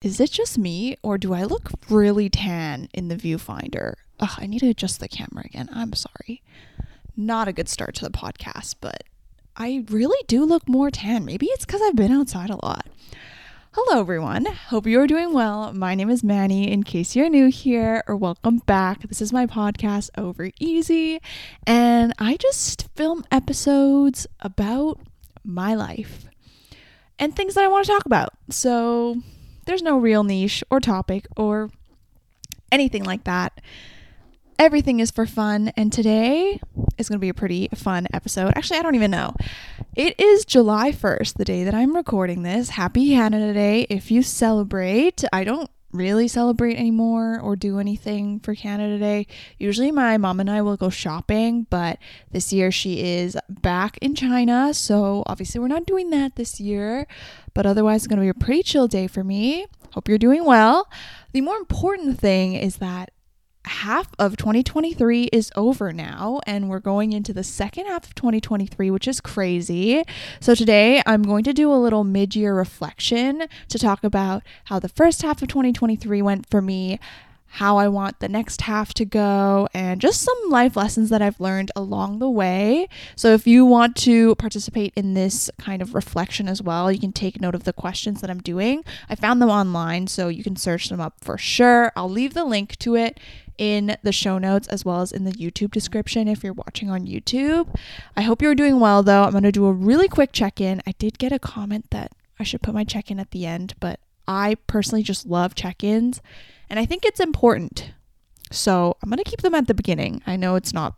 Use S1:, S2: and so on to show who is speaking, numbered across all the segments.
S1: Is it just me or do I look really tan in the viewfinder? Ugh, I need to adjust the camera again. I'm sorry. Not a good start to the podcast, but I really do look more tan. Maybe it's because I've been outside a lot. Hello, everyone. Hope you are doing well. My name is Manny. In case you're new here or welcome back, this is my podcast, Over Easy, and I just film episodes about my life and things that I want to talk about. So there's no real niche or topic or anything like that. Everything is for fun, and today is going to be a pretty fun episode. Actually, I don't even know. It is July 1st, the day that I'm recording this. Happy Canada Day if you celebrate. I don't really celebrate anymore or do anything for Canada Day. Usually my mom and I will go shopping, but this year she is back in China, so obviously we're not doing that this year. But otherwise, it's going to be a pretty chill day for me. Hope you're doing well. The more important thing is that half of 2023 is over now and we're going into the second half of 2023 which is crazy. So today i'm going to do a little mid-year reflection to talk about how the first half of 2023 went for me how I want the next half to go, and just some life lessons that I've learned along the way. So, if you want to participate in this kind of reflection as well, you can take note of the questions that I'm doing. I found them online, so you can search them up for sure. I'll leave the link to it in the show notes as well as in the YouTube description if you're watching on YouTube. I hope you're doing well though. I'm going to do a really quick check in. I did get a comment that I should put my check in at the end, but I personally just love check ins and I think it's important. So I'm going to keep them at the beginning. I know it's not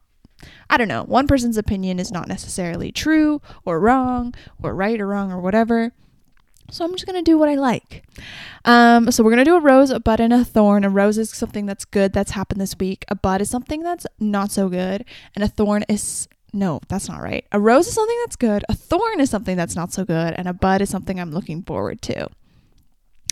S1: I don't know. One person's opinion is not necessarily true or wrong or right or wrong or whatever. So I'm just going to do what I like. Um, so we're going to do a rose, a bud, and a thorn. A rose is something that's good that's happened this week. A bud is something that's not so good. And a thorn is, no, that's not right. A rose is something that's good. A thorn is something that's not so good. And a bud is something I'm looking forward to.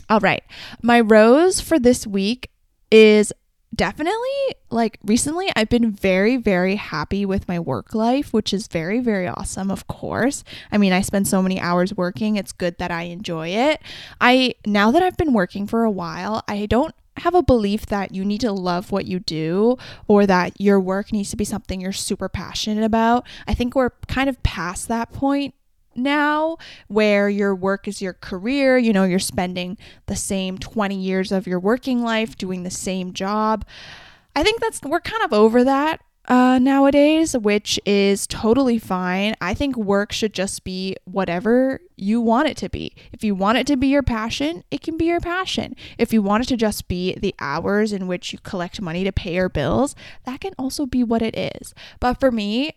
S1: All right. My rose for this week is definitely like recently I've been very very happy with my work life, which is very very awesome, of course. I mean, I spend so many hours working. It's good that I enjoy it. I now that I've been working for a while, I don't have a belief that you need to love what you do or that your work needs to be something you're super passionate about. I think we're kind of past that point now where your work is your career. You know, you're spending the same 20 years of your working life doing the same job. I think that's, we're kind of over that uh, nowadays, which is totally fine. I think work should just be whatever you want it to be. If you want it to be your passion, it can be your passion. If you want it to just be the hours in which you collect money to pay your bills, that can also be what it is. But for me,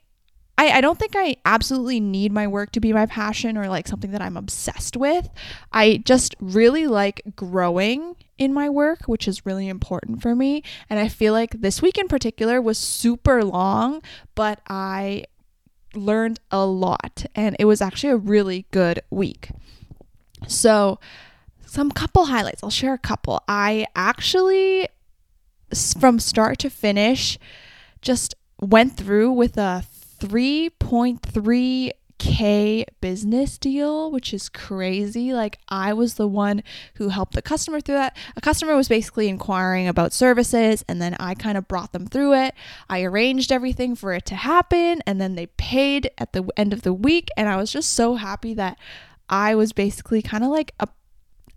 S1: I, I don't think I absolutely need my work to be my passion or like something that I'm obsessed with. I just really like growing in my work, which is really important for me. And I feel like this week in particular was super long, but I learned a lot and it was actually a really good week. So, some couple highlights. I'll share a couple. I actually, from start to finish, just went through with a 3.3k business deal, which is crazy. Like I was the one who helped the customer through that. A customer was basically inquiring about services and then I kind of brought them through it. I arranged everything for it to happen and then they paid at the end of the week and I was just so happy that I was basically kind of like a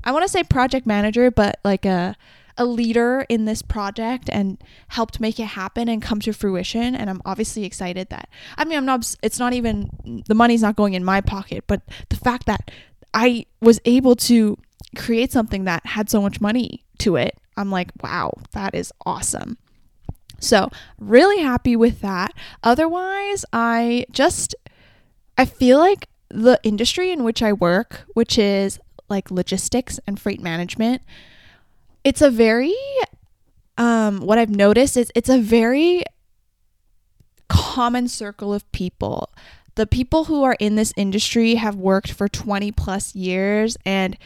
S1: I want to say project manager, but like a a leader in this project and helped make it happen and come to fruition. And I'm obviously excited that, I mean, I'm not, it's not even, the money's not going in my pocket, but the fact that I was able to create something that had so much money to it, I'm like, wow, that is awesome. So, really happy with that. Otherwise, I just I feel like the industry in which I work, which is like logistics and freight management, it's a very um what I've noticed is it's a very common circle of people. The people who are in this industry have worked for 20 plus years and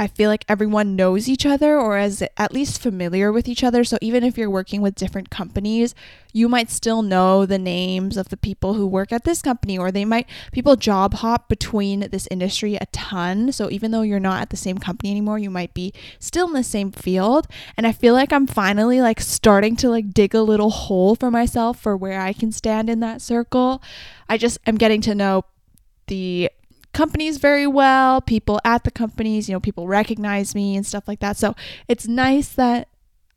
S1: I feel like everyone knows each other or is at least familiar with each other. So even if you're working with different companies, you might still know the names of the people who work at this company or they might people job hop between this industry a ton. So even though you're not at the same company anymore, you might be still in the same field. And I feel like I'm finally like starting to like dig a little hole for myself for where I can stand in that circle. I just am getting to know the companies very well, people at the companies, you know, people recognize me and stuff like that. So it's nice that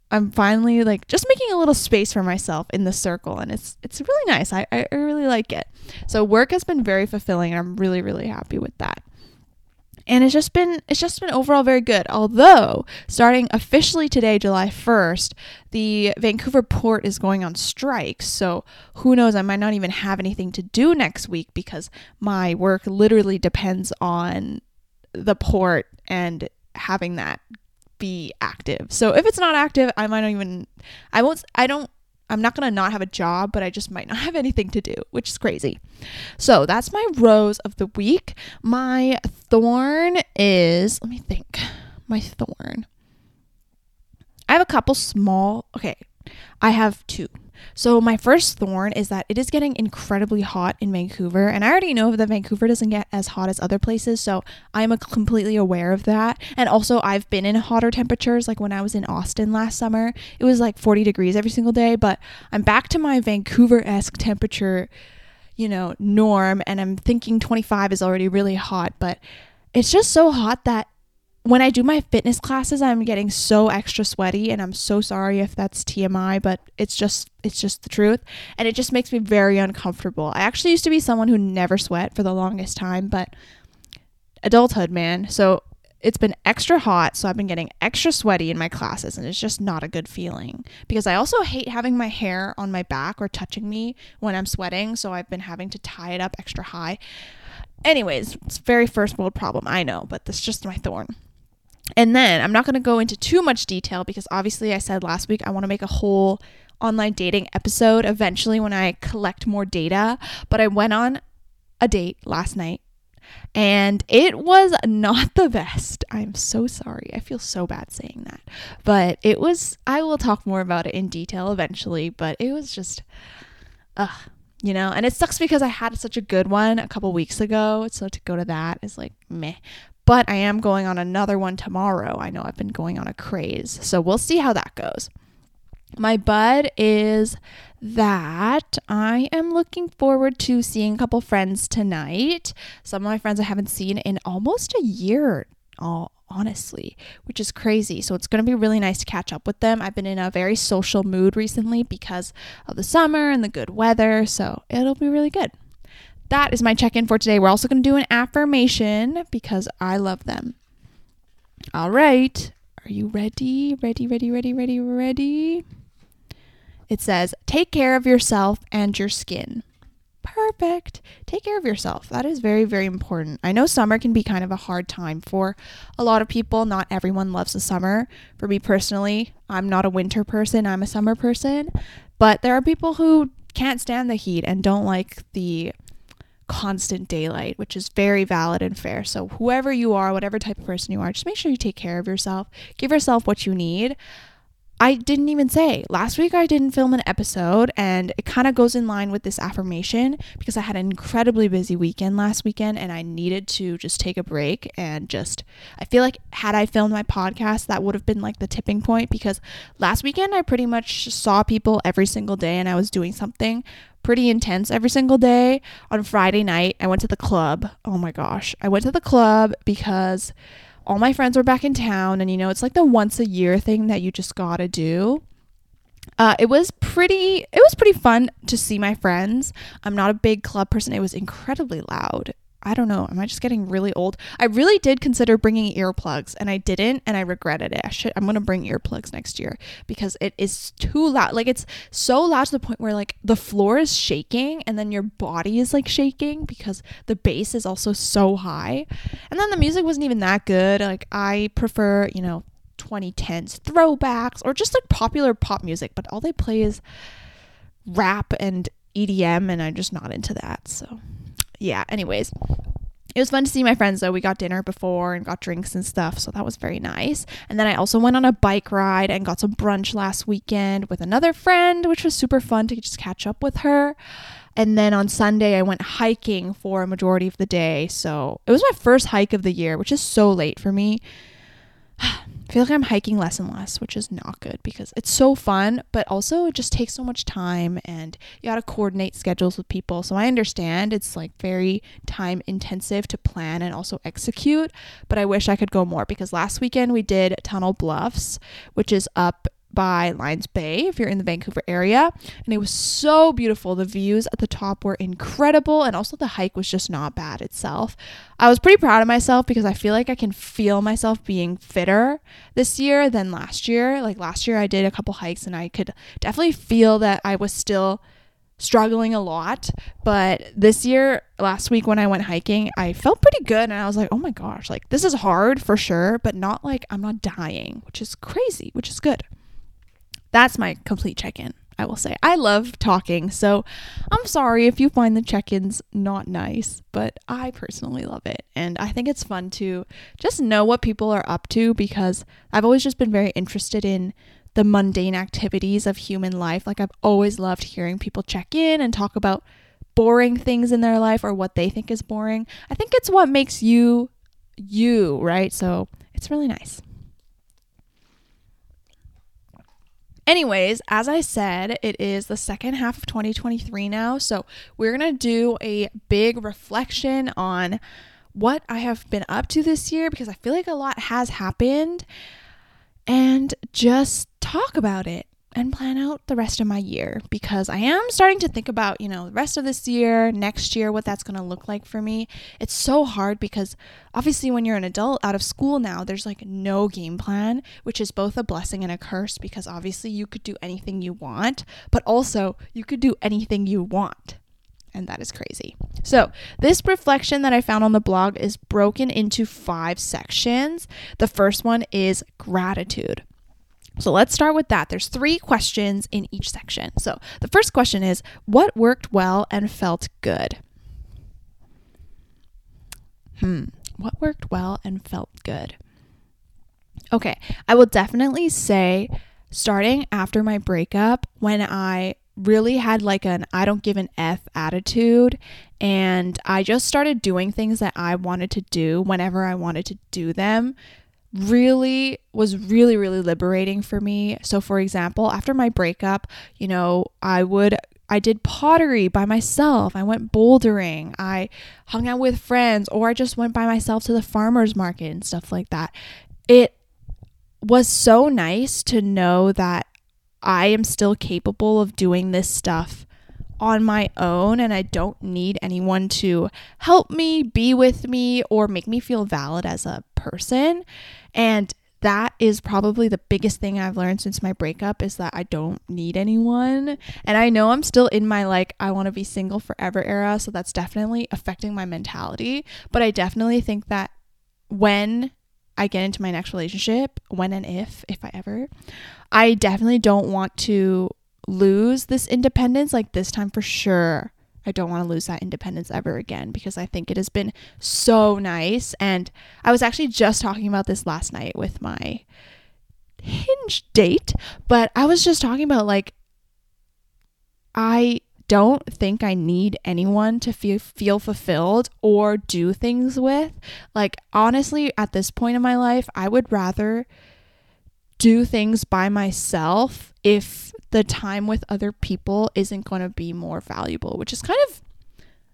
S1: I'm finally like just making a little space for myself in the circle and it's it's really nice. I, I really like it. So work has been very fulfilling and I'm really, really happy with that and it's just been it's just been overall very good. Although starting officially today july 1st the vancouver port is going on strike. So who knows? I might not even have anything to do next week because my work literally depends on the port and having that be active. So if it's not active i might not even i won't i don't I'm not going to not have a job, but I just might not have anything to do, which is crazy. So that's my rose of the week. My thorn is, let me think, my thorn. I have a couple small, okay, I have two. So, my first thorn is that it is getting incredibly hot in Vancouver. And I already know that Vancouver doesn't get as hot as other places. So, I'm completely aware of that. And also, I've been in hotter temperatures. Like when I was in Austin last summer, it was like 40 degrees every single day. But I'm back to my Vancouver esque temperature, you know, norm. And I'm thinking 25 is already really hot. But it's just so hot that when I do my fitness classes, I'm getting so extra sweaty and I'm so sorry if that's TMI, but it's just it's just the truth and it just makes me very uncomfortable. I actually used to be someone who never sweat for the longest time, but adulthood, man. So it's been extra hot, so I've been getting extra sweaty in my classes and it's just not a good feeling because I also hate having my hair on my back or touching me when I'm sweating, so I've been having to tie it up extra high. Anyways, it's very first world problem, I know, but that's just my thorn. And then I'm not going to go into too much detail because obviously I said last week I want to make a whole online dating episode eventually when I collect more data. But I went on a date last night and it was not the best. I'm so sorry. I feel so bad saying that. But it was, I will talk more about it in detail eventually, but it was just, ugh. You know, and it sucks because I had such a good one a couple weeks ago. So to go to that is like meh. But I am going on another one tomorrow. I know I've been going on a craze. So we'll see how that goes. My bud is that I am looking forward to seeing a couple friends tonight. Some of my friends I haven't seen in almost a year, honestly, which is crazy. So it's going to be really nice to catch up with them. I've been in a very social mood recently because of the summer and the good weather. So it'll be really good that is my check in for today. We're also going to do an affirmation because I love them. All right. Are you ready? Ready, ready, ready, ready, ready? It says, Take care of yourself and your skin. Perfect. Take care of yourself. That is very, very important. I know summer can be kind of a hard time for a lot of people. Not everyone loves the summer. For me personally, I'm not a winter person, I'm a summer person. But there are people who can't stand the heat and don't like the constant daylight, which is very valid and fair. So, whoever you are, whatever type of person you are, just make sure you take care of yourself. Give yourself what you need. I didn't even say last week I didn't film an episode, and it kind of goes in line with this affirmation because I had an incredibly busy weekend last weekend and I needed to just take a break and just. I feel like had I filmed my podcast, that would have been like the tipping point because last weekend I pretty much saw people every single day and I was doing something pretty intense every single day. On Friday night, I went to the club. Oh my gosh, I went to the club because all my friends were back in town and you know it's like the once a year thing that you just gotta do. Uh, it was pretty it was pretty fun to see my friends. I'm not a big club person. It was incredibly loud I don't know. Am I just getting really old? I really did consider bringing earplugs and I didn't and I regretted it. I should I'm going to bring earplugs next year because it is too loud. Like it's so loud to the point where like the floor is shaking and then your body is like shaking because the bass is also so high. And then the music wasn't even that good. Like I prefer, you know, 2010s throwbacks or just like popular pop music, but all they play is rap and EDM and I'm just not into that. So yeah, anyways. it was fun to see my friends though. We got dinner before and got drinks and stuff, so that was very nice. And then I also went on a bike ride and got some brunch last weekend with another friend, which was super fun to just catch up with her. And then on Sunday, I went hiking for a majority of the day. So it was my first hike of the year, which is so late for me. I feel like I'm hiking less and less, which is not good because it's so fun, but also it just takes so much time and you got to coordinate schedules with people. So I understand it's like very time intensive to plan and also execute, but I wish I could go more because last weekend we did Tunnel Bluffs, which is up by Lions Bay if you're in the Vancouver area. And it was so beautiful. The views at the top were incredible. And also the hike was just not bad itself. I was pretty proud of myself because I feel like I can feel myself being fitter this year than last year. Like last year, I did a couple hikes and I could definitely feel that I was still struggling a lot. But this year, last week when I went hiking, I felt pretty good. And I was like, oh my gosh, like this is hard for sure, but not like I'm not dying, which is crazy, which is good. That's my complete check in, I will say. I love talking, so I'm sorry if you find the check ins not nice, but I personally love it. And I think it's fun to just know what people are up to because I've always just been very interested in the mundane activities of human life. Like, I've always loved hearing people check in and talk about boring things in their life or what they think is boring. I think it's what makes you you, right? So it's really nice. Anyways, as I said, it is the second half of 2023 now. So we're going to do a big reflection on what I have been up to this year because I feel like a lot has happened and just talk about it and plan out the rest of my year because I am starting to think about, you know, the rest of this year, next year, what that's going to look like for me. It's so hard because obviously when you're an adult out of school now, there's like no game plan, which is both a blessing and a curse because obviously you could do anything you want, but also you could do anything you want. And that is crazy. So, this reflection that I found on the blog is broken into five sections. The first one is gratitude. So let's start with that. There's three questions in each section. So the first question is What worked well and felt good? Hmm. What worked well and felt good? Okay. I will definitely say starting after my breakup, when I really had like an I don't give an F attitude and I just started doing things that I wanted to do whenever I wanted to do them really was really really liberating for me. So for example, after my breakup, you know, I would I did pottery by myself. I went bouldering. I hung out with friends or I just went by myself to the farmers market and stuff like that. It was so nice to know that I am still capable of doing this stuff on my own and I don't need anyone to help me, be with me, or make me feel valid as a person. And that is probably the biggest thing I've learned since my breakup is that I don't need anyone. And I know I'm still in my like, I want to be single forever era. So that's definitely affecting my mentality. But I definitely think that when I get into my next relationship, when and if, if I ever, I definitely don't want to lose this independence. Like this time for sure, I don't want to lose that independence ever again because I think it has been so nice. And I was actually just talking about this last night with my hinge date, but I was just talking about like, I don't think I need anyone to feel feel fulfilled or do things with. Like honestly, at this point in my life, I would rather do things by myself if the time with other people isn't going to be more valuable, which is kind of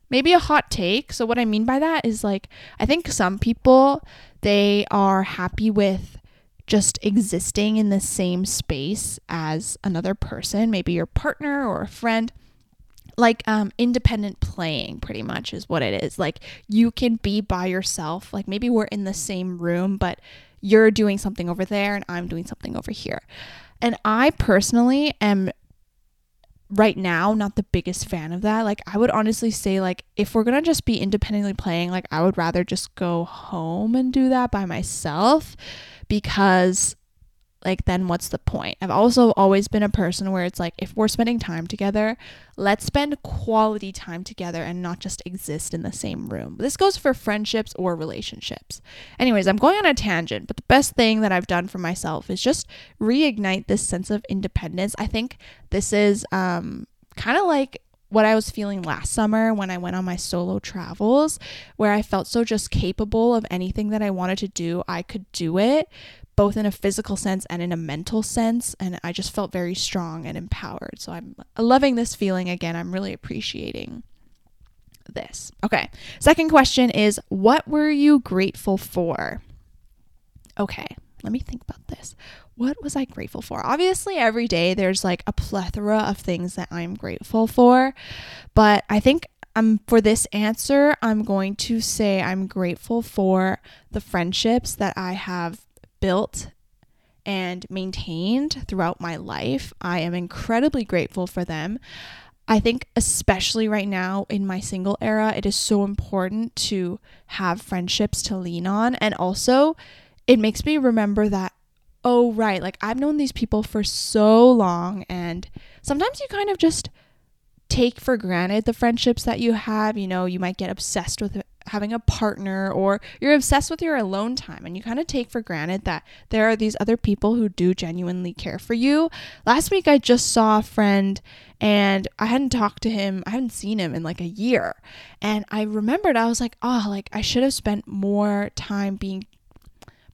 S1: maybe a hot take. So what I mean by that is like I think some people they are happy with just existing in the same space as another person, maybe your partner or a friend. Like um independent playing pretty much is what it is. Like you can be by yourself. Like maybe we're in the same room but you're doing something over there and I'm doing something over here. And I personally am right now not the biggest fan of that. Like I would honestly say like if we're going to just be independently playing, like I would rather just go home and do that by myself because like then what's the point? I've also always been a person where it's like if we're spending time together, let's spend quality time together and not just exist in the same room. This goes for friendships or relationships. Anyways, I'm going on a tangent, but the best thing that I've done for myself is just reignite this sense of independence. I think this is um kind of like what I was feeling last summer when I went on my solo travels, where I felt so just capable of anything that I wanted to do, I could do it, both in a physical sense and in a mental sense. And I just felt very strong and empowered. So I'm loving this feeling again. I'm really appreciating this. Okay. Second question is What were you grateful for? Okay. Let me think about this. What was I grateful for? Obviously, every day there's like a plethora of things that I'm grateful for, but I think um, for this answer, I'm going to say I'm grateful for the friendships that I have built and maintained throughout my life. I am incredibly grateful for them. I think, especially right now in my single era, it is so important to have friendships to lean on. And also, it makes me remember that, oh, right, like I've known these people for so long. And sometimes you kind of just take for granted the friendships that you have. You know, you might get obsessed with having a partner or you're obsessed with your alone time and you kind of take for granted that there are these other people who do genuinely care for you. Last week I just saw a friend and I hadn't talked to him, I hadn't seen him in like a year. And I remembered I was like, "Oh, like I should have spent more time being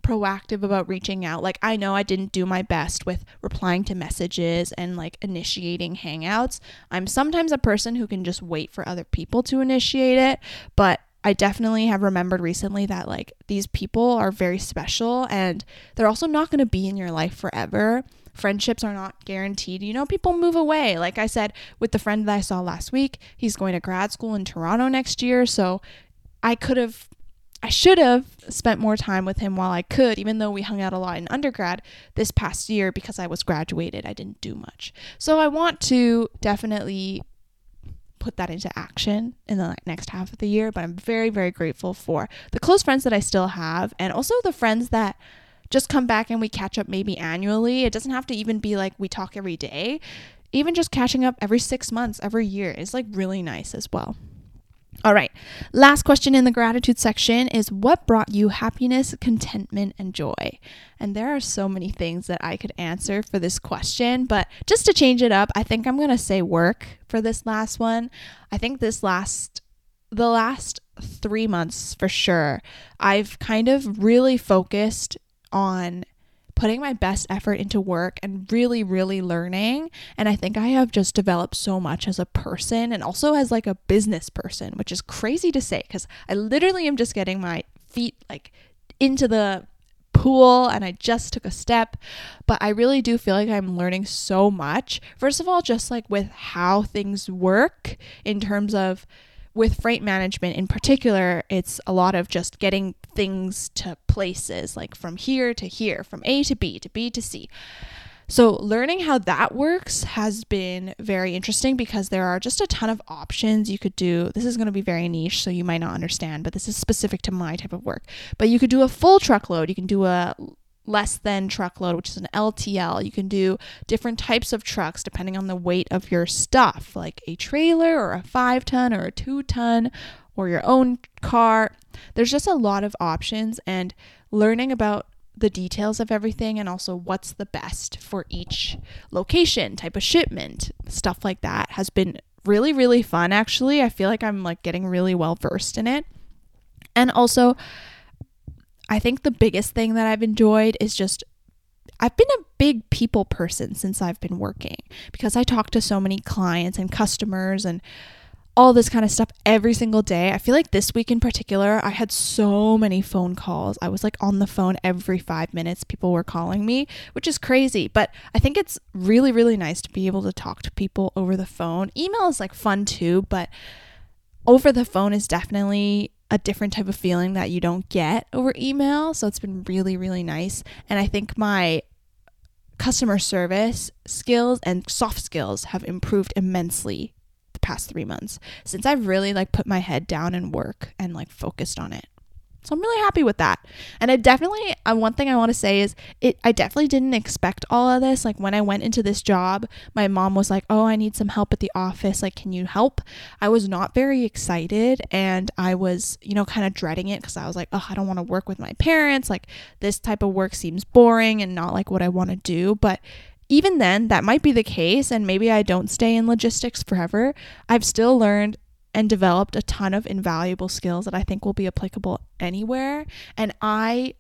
S1: proactive about reaching out. Like, I know I didn't do my best with replying to messages and like initiating hangouts. I'm sometimes a person who can just wait for other people to initiate it, but I definitely have remembered recently that like these people are very special and they're also not going to be in your life forever. Friendships are not guaranteed. You know, people move away. Like I said, with the friend that I saw last week, he's going to grad school in Toronto next year. So I could have, I should have spent more time with him while I could, even though we hung out a lot in undergrad this past year because I was graduated. I didn't do much. So I want to definitely put that into action in the next half of the year. But I'm very, very grateful for the close friends that I still have and also the friends that just come back and we catch up maybe annually. It doesn't have to even be like we talk every day. Even just catching up every six months, every year is like really nice as well. All right. Last question in the gratitude section is what brought you happiness, contentment, and joy? And there are so many things that I could answer for this question, but just to change it up, I think I'm going to say work for this last one. I think this last the last 3 months for sure, I've kind of really focused on putting my best effort into work and really, really learning. And I think I have just developed so much as a person and also as like a business person, which is crazy to say because I literally am just getting my feet like into the pool and I just took a step. But I really do feel like I'm learning so much. First of all, just like with how things work in terms of with freight management in particular, it's a lot of just getting things to places, like from here to here, from A to B to B to C. So, learning how that works has been very interesting because there are just a ton of options you could do. This is going to be very niche, so you might not understand, but this is specific to my type of work. But you could do a full truckload, you can do a less than truckload, which is an LTL. You can do different types of trucks depending on the weight of your stuff, like a trailer or a five ton or a two ton or your own car. There's just a lot of options, and learning about the details of everything and also what's the best for each location, type of shipment, stuff like that has been really, really fun actually. I feel like I'm like getting really well versed in it. And also, I think the biggest thing that I've enjoyed is just I've been a big people person since I've been working because I talk to so many clients and customers and all this kind of stuff every single day. I feel like this week in particular, I had so many phone calls. I was like on the phone every five minutes. People were calling me, which is crazy. But I think it's really, really nice to be able to talk to people over the phone. Email is like fun too, but over the phone is definitely a different type of feeling that you don't get over email. So it's been really, really nice. And I think my customer service skills and soft skills have improved immensely the past three months since I've really like put my head down and work and like focused on it. So I'm really happy with that. And I definitely, uh, one thing I want to say is, it. I definitely didn't expect all of this. Like when I went into this job, my mom was like, "Oh, I need some help at the office. Like, can you help?" I was not very excited, and I was, you know, kind of dreading it because I was like, "Oh, I don't want to work with my parents. Like, this type of work seems boring and not like what I want to do." But even then, that might be the case, and maybe I don't stay in logistics forever. I've still learned and developed a ton of invaluable skills that I think will be applicable anywhere. And I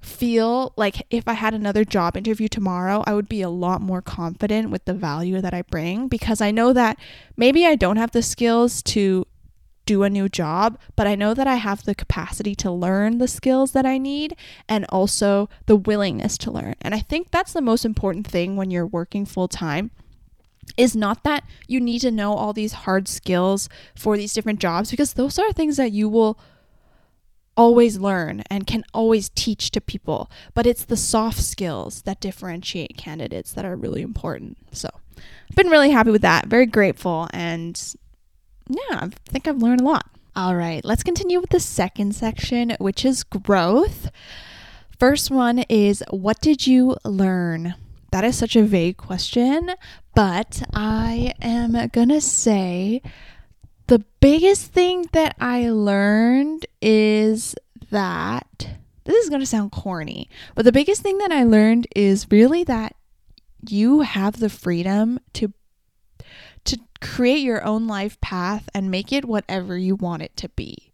S1: feel like if I had another job interview tomorrow, I would be a lot more confident with the value that I bring because I know that maybe I don't have the skills to do a new job, but I know that I have the capacity to learn the skills that I need and also the willingness to learn. And I think that's the most important thing when you're working full time is not that you need to know all these hard skills for these different jobs because those are things that you will always learn and can always teach to people. But it's the soft skills that differentiate candidates that are really important. So i've been really happy with that. Very grateful. And yeah i think i've learned a lot. All right let's continue with the second section which is growth. First one is what did you learn? That is such a vague question, but I am going to say the biggest thing that I learned is that this is going to sound corny, but the biggest thing that I learned is really that you have the freedom to to create your own life path and make it whatever you want it to be.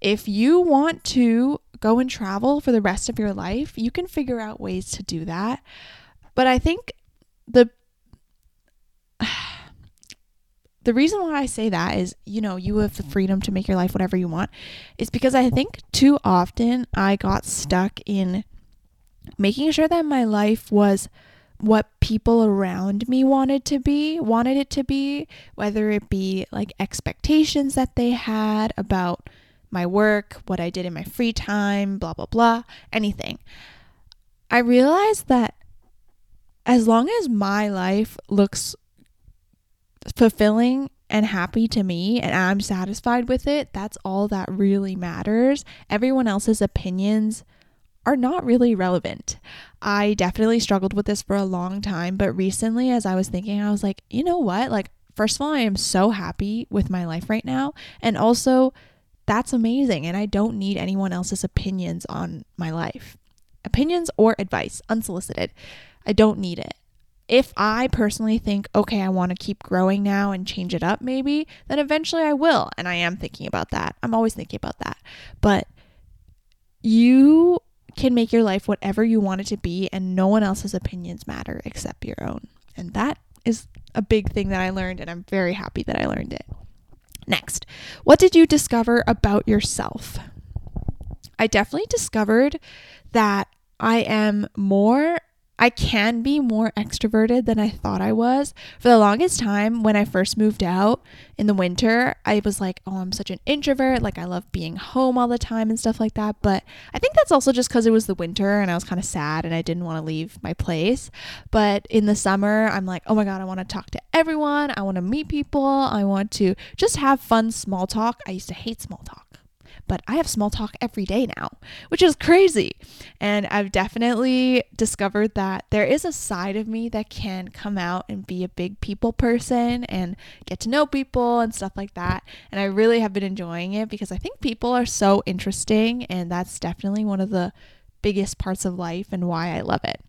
S1: If you want to go and travel for the rest of your life, you can figure out ways to do that. But I think the the reason why I say that is, you know, you have the freedom to make your life whatever you want, is because I think too often I got stuck in making sure that my life was what people around me wanted to be, wanted it to be, whether it be like expectations that they had about my work, what I did in my free time, blah, blah, blah, anything. I realized that as long as my life looks fulfilling and happy to me and I'm satisfied with it, that's all that really matters. Everyone else's opinions are not really relevant. I definitely struggled with this for a long time, but recently, as I was thinking, I was like, you know what? Like, first of all, I am so happy with my life right now. And also, that's amazing. And I don't need anyone else's opinions on my life. Opinions or advice, unsolicited. I don't need it. If I personally think, okay, I want to keep growing now and change it up, maybe, then eventually I will. And I am thinking about that. I'm always thinking about that. But you can make your life whatever you want it to be, and no one else's opinions matter except your own. And that is a big thing that I learned, and I'm very happy that I learned it. Next, what did you discover about yourself? I definitely discovered that I am more I can be more extroverted than I thought I was. For the longest time, when I first moved out in the winter, I was like, oh, I'm such an introvert. Like, I love being home all the time and stuff like that. But I think that's also just because it was the winter and I was kind of sad and I didn't want to leave my place. But in the summer, I'm like, oh my God, I want to talk to everyone. I want to meet people. I want to just have fun small talk. I used to hate small talk but I have small talk every day now, which is crazy. And I've definitely discovered that there is a side of me that can come out and be a big people person and get to know people and stuff like that. And I really have been enjoying it because I think people are so interesting, and that's definitely one of the biggest parts of life and why I love it.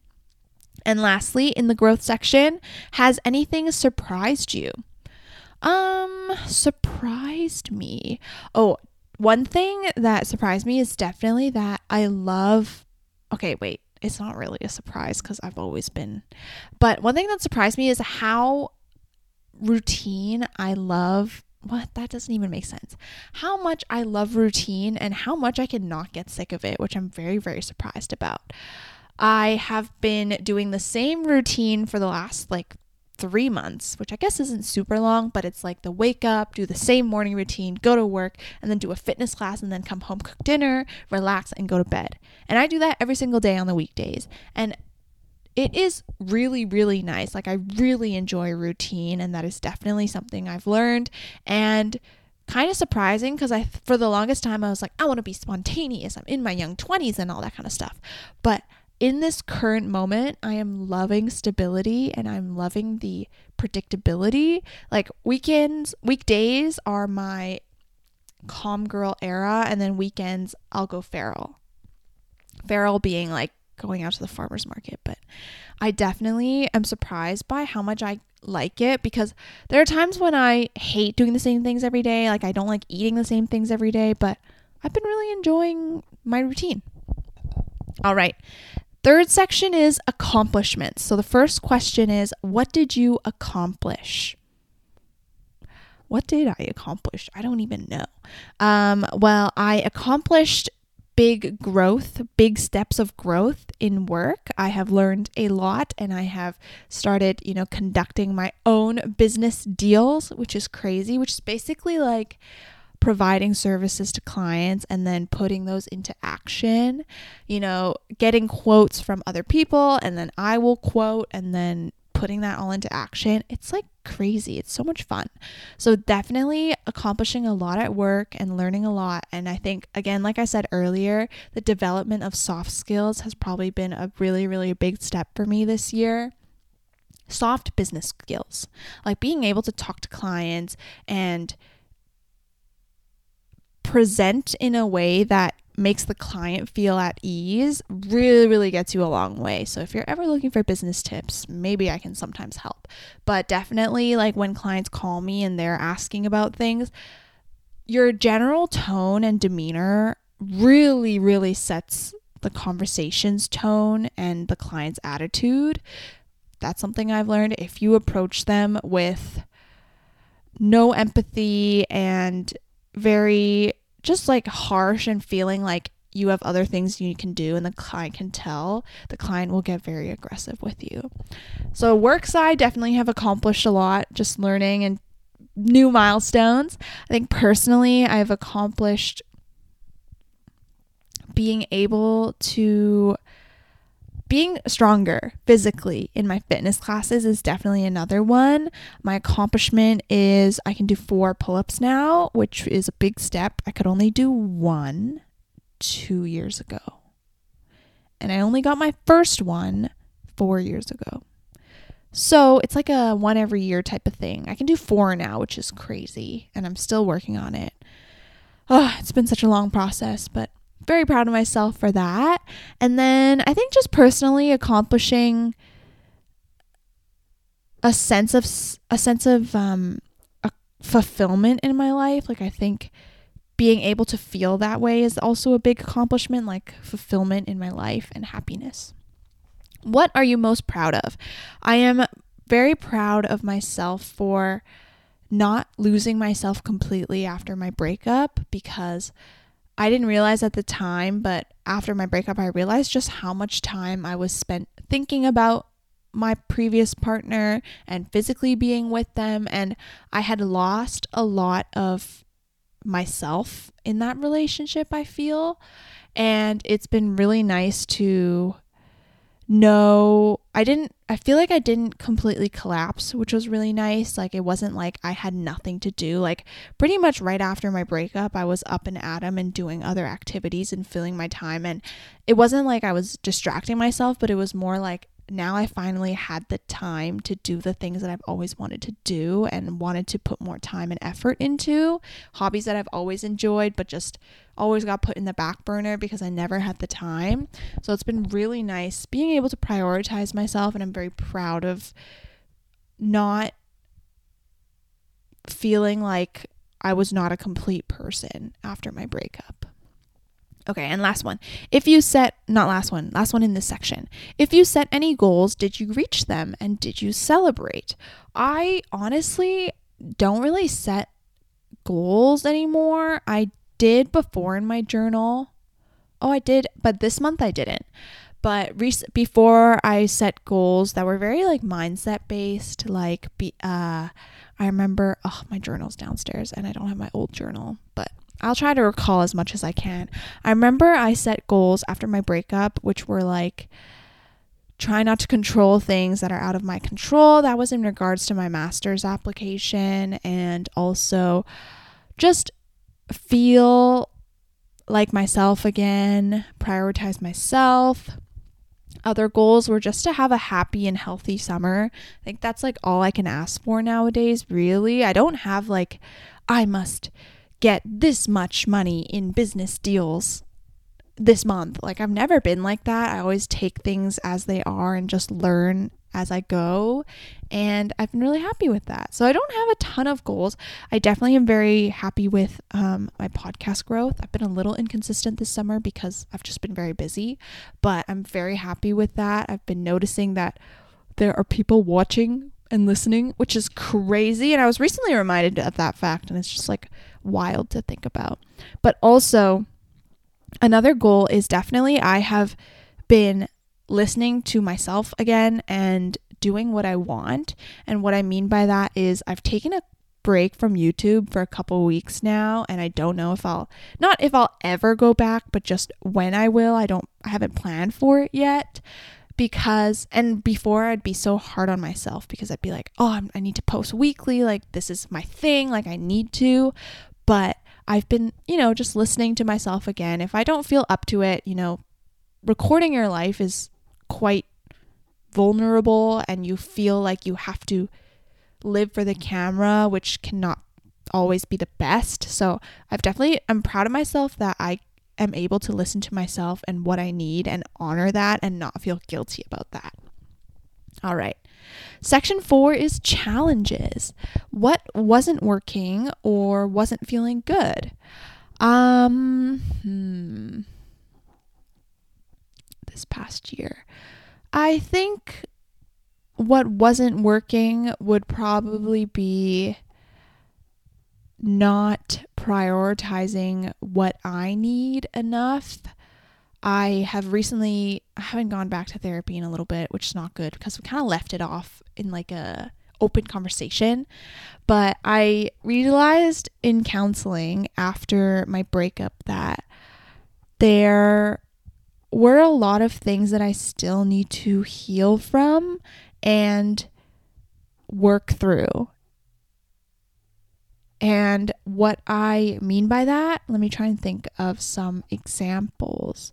S1: And lastly, in the growth section, has anything surprised you? Um, surprised me. Oh, one thing that surprised me is definitely that I love. Okay, wait. It's not really a surprise because I've always been. But one thing that surprised me is how routine I love. What? That doesn't even make sense. How much I love routine and how much I cannot get sick of it, which I'm very, very surprised about. I have been doing the same routine for the last like three months, which I guess isn't super long, but it's like the wake up, do the same morning routine, go to work, and then do a fitness class, and then come home, cook dinner, relax, and go to bed. And I do that every single day on the weekdays. And it is really, really nice. Like, I really enjoy routine, and that is definitely something I've learned. And kind of surprising because I, for the longest time, I was like, I want to be spontaneous. I'm in my young 20s and all that kind of stuff. But in this current moment, I am loving stability and I'm loving the predictability. Like weekends, weekdays are my calm girl era, and then weekends, I'll go feral. Feral being like going out to the farmer's market, but I definitely am surprised by how much I like it because there are times when I hate doing the same things every day. Like I don't like eating the same things every day, but I've been really enjoying my routine. All right. Third section is accomplishments. So the first question is What did you accomplish? What did I accomplish? I don't even know. Um, well, I accomplished big growth, big steps of growth in work. I have learned a lot and I have started, you know, conducting my own business deals, which is crazy, which is basically like providing services to clients and then putting those into action, you know, getting quotes from other people and then I will quote and then putting that all into action. It's like crazy. It's so much fun. So, definitely accomplishing a lot at work and learning a lot. And I think, again, like I said earlier, the development of soft skills has probably been a really, really big step for me this year soft business skills, like being able to talk to clients and present in a way that makes the client feel at ease really really gets you a long way. So if you're ever looking for business tips maybe i can sometimes help. But definitely like when clients call me and they're asking about things your general tone and demeanor really really sets the conversation's tone and the client's attitude. That's something i've learned. If you approach them with no empathy and very just like harsh and feeling like you have other things you can do and the client can tell, the client will get very aggressive with you. So, work side, definitely have accomplished a lot, just learning and new milestones. I think personally, I've accomplished being able to being stronger physically in my fitness classes is definitely another one. My accomplishment is I can do four pull ups now, which is a big step. I could only do one two years ago. And I only got my first one four years ago. So it's like a one every year type of thing. I can do four now, which is crazy. And I'm still working on it. Oh, it's been such a long process, but very proud of myself for that. And then I think just personally accomplishing a sense of a sense of um a fulfillment in my life. Like I think being able to feel that way is also a big accomplishment, like fulfillment in my life and happiness. What are you most proud of? I am very proud of myself for not losing myself completely after my breakup because I didn't realize at the time, but after my breakup, I realized just how much time I was spent thinking about my previous partner and physically being with them. And I had lost a lot of myself in that relationship, I feel. And it's been really nice to no, I didn't, I feel like I didn't completely collapse, which was really nice. Like, it wasn't like I had nothing to do. Like, pretty much right after my breakup, I was up and at 'em and doing other activities and filling my time. And it wasn't like I was distracting myself, but it was more like now I finally had the time to do the things that I've always wanted to do and wanted to put more time and effort into. Hobbies that I've always enjoyed, but just always got put in the back burner because I never had the time. So it's been really nice being able to prioritize myself, and I'm very proud of not feeling like I was not a complete person after my breakup. Okay, and last one. If you set, not last one, last one in this section. If you set any goals, did you reach them and did you celebrate? I honestly don't really set goals anymore. I did before in my journal. Oh, I did, but this month I didn't. But re- before I set goals that were very like mindset based, like be uh I remember oh my journal's downstairs and I don't have my old journal, but I'll try to recall as much as I can. I remember I set goals after my breakup, which were like try not to control things that are out of my control. That was in regards to my master's application and also just feel like myself again, prioritize myself. Other goals were just to have a happy and healthy summer. I think that's like all I can ask for nowadays, really. I don't have like, I must get this much money in business deals this month. Like, I've never been like that. I always take things as they are and just learn as I go. And I've been really happy with that. So I don't have a ton of goals. I definitely am very happy with um, my podcast growth. I've been a little inconsistent this summer because I've just been very busy, but I'm very happy with that. I've been noticing that there are people watching and listening, which is crazy. And I was recently reminded of that fact, and it's just like wild to think about. But also, another goal is definitely I have been listening to myself again and doing what I want. And what I mean by that is I've taken a break from YouTube for a couple weeks now and I don't know if I'll not if I'll ever go back, but just when I will. I don't I haven't planned for it yet because and before I'd be so hard on myself because I'd be like, "Oh, I'm, I need to post weekly, like this is my thing, like I need to." But I've been, you know, just listening to myself again. If I don't feel up to it, you know, recording your life is quite vulnerable and you feel like you have to live for the camera, which cannot always be the best. So I've definitely, I'm proud of myself that I am able to listen to myself and what I need and honor that and not feel guilty about that. All right. Section four is challenges. What wasn't working or wasn't feeling good? Um, hmm. This past year. I think what wasn't working would probably be not prioritizing what I need enough. I have recently I haven't gone back to therapy in a little bit, which is not good because we kind of left it off in like a open conversation. But I realized in counseling after my breakup that there were a lot of things that I still need to heal from and work through. And what I mean by that, let me try and think of some examples.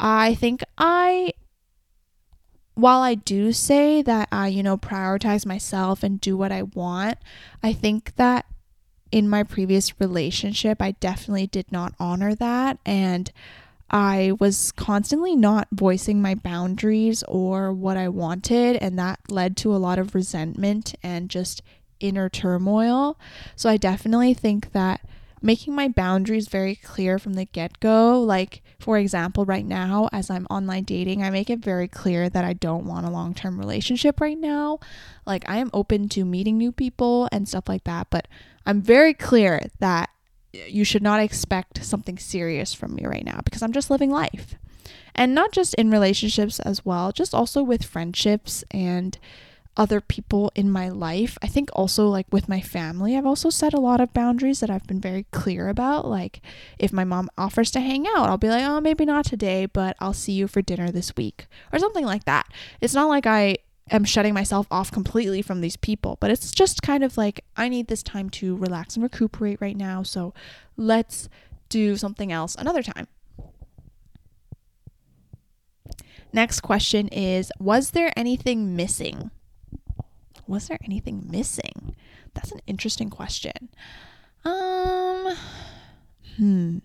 S1: I think I, while I do say that I, you know, prioritize myself and do what I want, I think that in my previous relationship, I definitely did not honor that. And I was constantly not voicing my boundaries or what I wanted, and that led to a lot of resentment and just inner turmoil. So I definitely think that making my boundaries very clear from the get go, like for example, right now, as I'm online dating, I make it very clear that I don't want a long term relationship right now. Like I am open to meeting new people and stuff like that, but I'm very clear that you should not expect something serious from me right now because I'm just living life. And not just in relationships as well, just also with friendships and other people in my life. I think also like with my family, I've also set a lot of boundaries that I've been very clear about. Like if my mom offers to hang out, I'll be like, "Oh, maybe not today, but I'll see you for dinner this week." Or something like that. It's not like I am shutting myself off completely from these people, but it's just kind of like I need this time to relax and recuperate right now. So let's do something else another time. Next question is Was there anything missing? Was there anything missing? That's an interesting question. Um, hmm.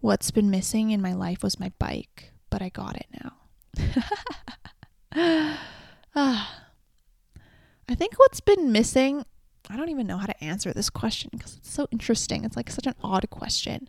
S1: What's been missing in my life was my bike but I got it now. ah. I think what's been missing, I don't even know how to answer this question because it's so interesting. It's like such an odd question.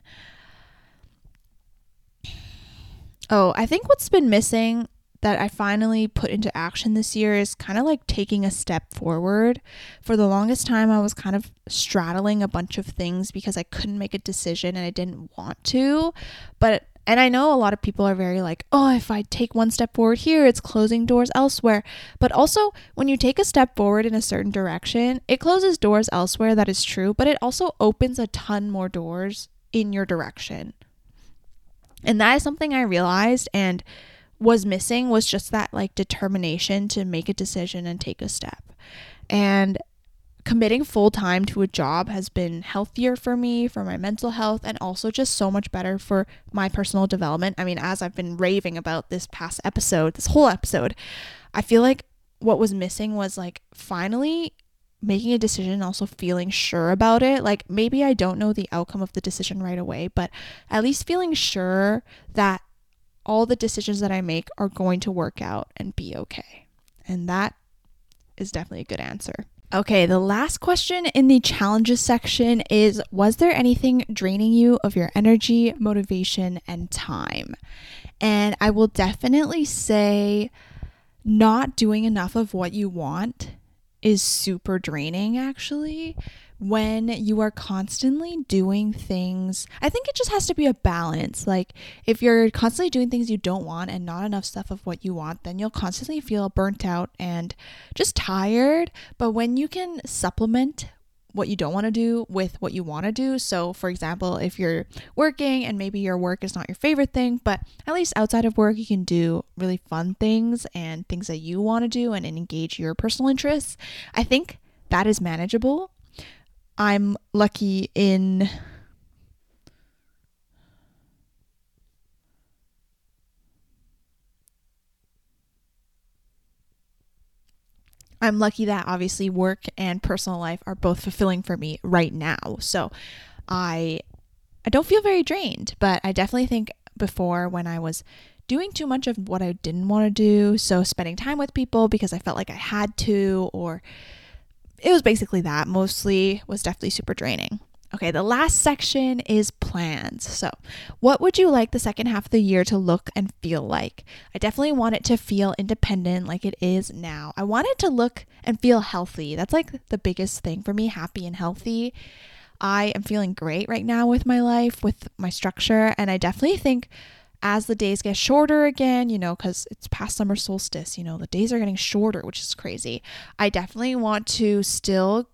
S1: Oh, I think what's been missing that I finally put into action this year is kind of like taking a step forward. For the longest time, I was kind of straddling a bunch of things because I couldn't make a decision and I didn't want to. But and I know a lot of people are very like, oh, if I take one step forward here, it's closing doors elsewhere. But also, when you take a step forward in a certain direction, it closes doors elsewhere, that is true, but it also opens a ton more doors in your direction. And that is something I realized and was missing was just that like determination to make a decision and take a step. And committing full time to a job has been healthier for me, for my mental health, and also just so much better for my personal development. I mean, as I've been raving about this past episode, this whole episode, I feel like what was missing was like finally making a decision and also feeling sure about it. Like maybe I don't know the outcome of the decision right away, but at least feeling sure that all the decisions that I make are going to work out and be okay. And that is definitely a good answer. Okay, the last question in the challenges section is Was there anything draining you of your energy, motivation, and time? And I will definitely say not doing enough of what you want is super draining actually when you are constantly doing things. I think it just has to be a balance. Like if you're constantly doing things you don't want and not enough stuff of what you want, then you'll constantly feel burnt out and just tired. But when you can supplement what you don't want to do with what you want to do. So, for example, if you're working and maybe your work is not your favorite thing, but at least outside of work, you can do really fun things and things that you want to do and engage your personal interests, I think that is manageable. I'm lucky in I'm lucky that obviously work and personal life are both fulfilling for me right now. So I I don't feel very drained, but I definitely think before when I was doing too much of what I didn't want to do, so spending time with people because I felt like I had to or it was basically that mostly was definitely super draining. Okay, the last section is plans. So, what would you like the second half of the year to look and feel like? I definitely want it to feel independent like it is now. I want it to look and feel healthy. That's like the biggest thing for me happy and healthy. I am feeling great right now with my life, with my structure, and I definitely think as the days get shorter again, you know, because it's past summer solstice, you know, the days are getting shorter, which is crazy. I definitely want to still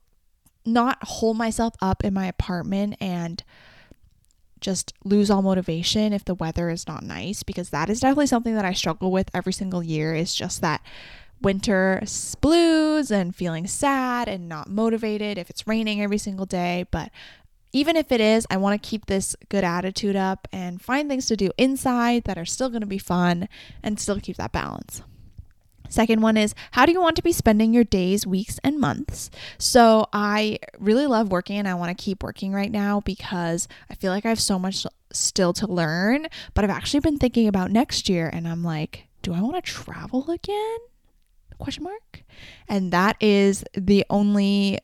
S1: not hold myself up in my apartment and just lose all motivation if the weather is not nice because that is definitely something that I struggle with every single year is just that winter blues and feeling sad and not motivated if it's raining every single day but even if it is, I want to keep this good attitude up and find things to do inside that are still going to be fun and still keep that balance. Second one is how do you want to be spending your days, weeks, and months? So, I really love working and I want to keep working right now because I feel like I have so much still to learn. But I've actually been thinking about next year and I'm like, do I want to travel again? Question mark. And that is the only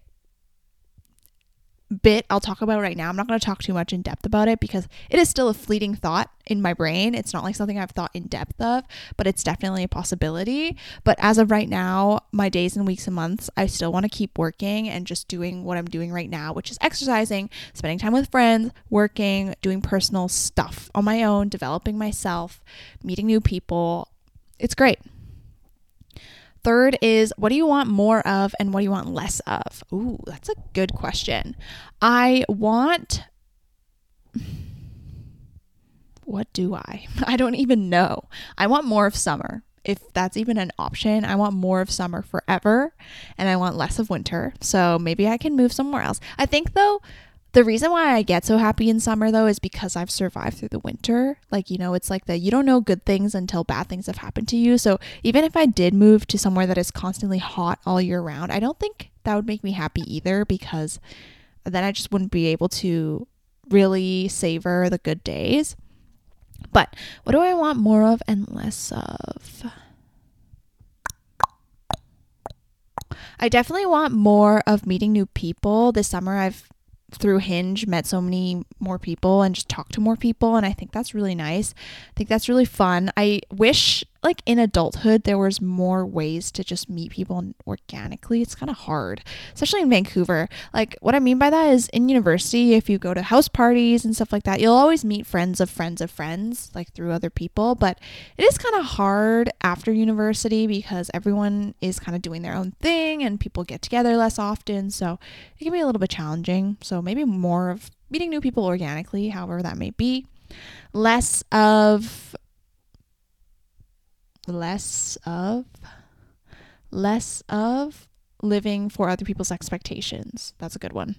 S1: bit I'll talk about right now. I'm not going to talk too much in depth about it because it is still a fleeting thought in my brain. It's not like something I've thought in depth of, but it's definitely a possibility. But as of right now, my days and weeks and months, I still want to keep working and just doing what I'm doing right now, which is exercising, spending time with friends, working, doing personal stuff on my own, developing myself, meeting new people. It's great. Third is what do you want more of and what do you want less of? Ooh, that's a good question. I want. What do I? I don't even know. I want more of summer. If that's even an option, I want more of summer forever and I want less of winter. So maybe I can move somewhere else. I think though, the reason why I get so happy in summer though is because I've survived through the winter. Like, you know, it's like that you don't know good things until bad things have happened to you. So, even if I did move to somewhere that is constantly hot all year round, I don't think that would make me happy either because then I just wouldn't be able to really savor the good days. But what do I want more of and less of? I definitely want more of meeting new people. This summer, I've through Hinge met so many more people and just talked to more people and I think that's really nice. I think that's really fun. I wish like in adulthood there was more ways to just meet people organically. It's kind of hard especially in vancouver. Like what i mean by that is in university if you go to house parties and stuff like that you'll always meet friends of friends of friends like through other people. But it is kind of hard after university because everyone is kind of doing their own thing and people get together less often. So it can be a little bit challenging. So maybe more of meeting new people organically however that may be. Less of less of less of living for other people's expectations. That's a good one.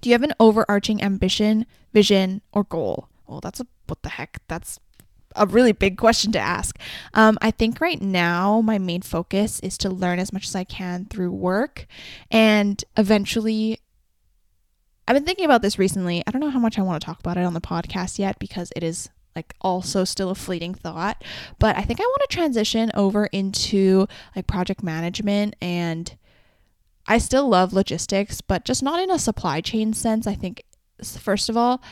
S1: Do you have an overarching ambition, vision, or goal? Well, that's a what the heck? That's a really big question to ask. Um, I think right now my main focus is to learn as much as I can through work and eventually. I've been thinking about this recently. I don't know how much I want to talk about it on the podcast yet because it is like also still a fleeting thought, but I think I want to transition over into like project management and I still love logistics, but just not in a supply chain sense. I think first of all,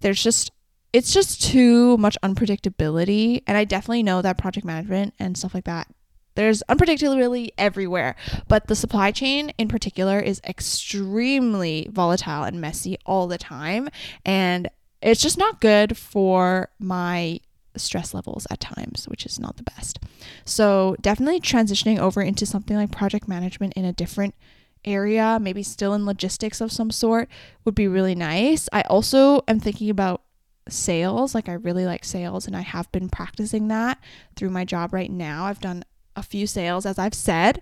S1: there's just it's just too much unpredictability. And I definitely know that project management and stuff like that, there's unpredictability everywhere. But the supply chain in particular is extremely volatile and messy all the time. And it's just not good for my stress levels at times, which is not the best. So, definitely transitioning over into something like project management in a different area, maybe still in logistics of some sort, would be really nice. I also am thinking about sales. Like I really like sales and I have been practicing that through my job right now. I've done a few sales as I've said.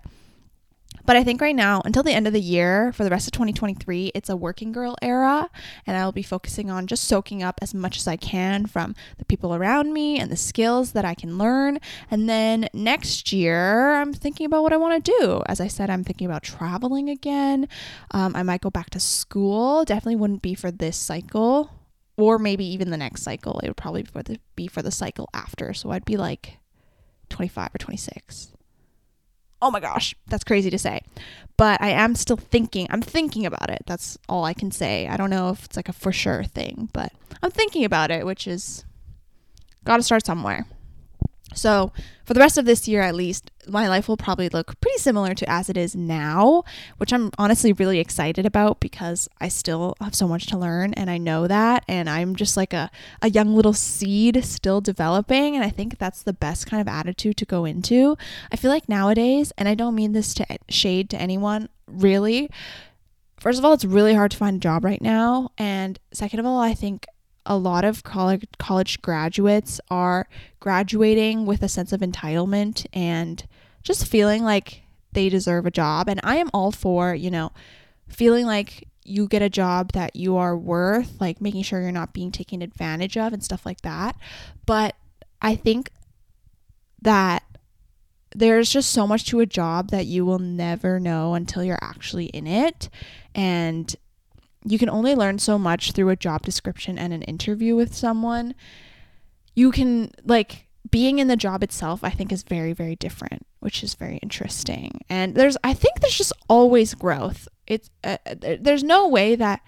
S1: But I think right now, until the end of the year, for the rest of 2023, it's a working girl era. And I'll be focusing on just soaking up as much as I can from the people around me and the skills that I can learn. And then next year, I'm thinking about what I want to do. As I said, I'm thinking about traveling again. Um, I might go back to school. Definitely wouldn't be for this cycle or maybe even the next cycle. It would probably be for the, be for the cycle after. So I'd be like 25 or 26. Oh my gosh, that's crazy to say. But I am still thinking. I'm thinking about it. That's all I can say. I don't know if it's like a for sure thing, but I'm thinking about it, which is got to start somewhere. So, for the rest of this year at least, my life will probably look pretty similar to as it is now, which I'm honestly really excited about because I still have so much to learn and I know that. And I'm just like a, a young little seed still developing. And I think that's the best kind of attitude to go into. I feel like nowadays, and I don't mean this to shade to anyone really. First of all, it's really hard to find a job right now. And second of all, I think a lot of college college graduates are graduating with a sense of entitlement and just feeling like they deserve a job and I am all for, you know, feeling like you get a job that you are worth, like making sure you're not being taken advantage of and stuff like that. But I think that there's just so much to a job that you will never know until you're actually in it. And you can only learn so much through a job description and an interview with someone. You can, like, being in the job itself, I think, is very, very different, which is very interesting. And there's, I think there's just always growth. It's, uh, there's no way that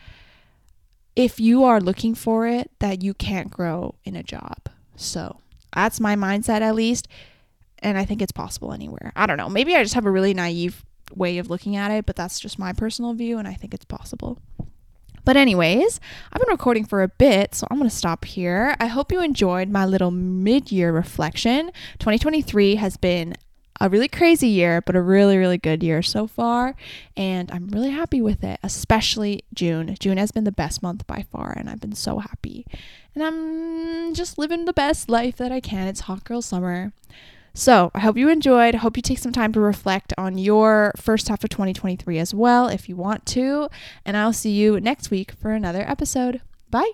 S1: if you are looking for it, that you can't grow in a job. So that's my mindset, at least. And I think it's possible anywhere. I don't know. Maybe I just have a really naive way of looking at it, but that's just my personal view, and I think it's possible. But, anyways, I've been recording for a bit, so I'm going to stop here. I hope you enjoyed my little mid year reflection. 2023 has been a really crazy year, but a really, really good year so far. And I'm really happy with it, especially June. June has been the best month by far, and I've been so happy. And I'm just living the best life that I can. It's hot girl summer. So I hope you enjoyed. Hope you take some time to reflect on your first half of 2023 as well, if you want to. And I'll see you next week for another episode. Bye.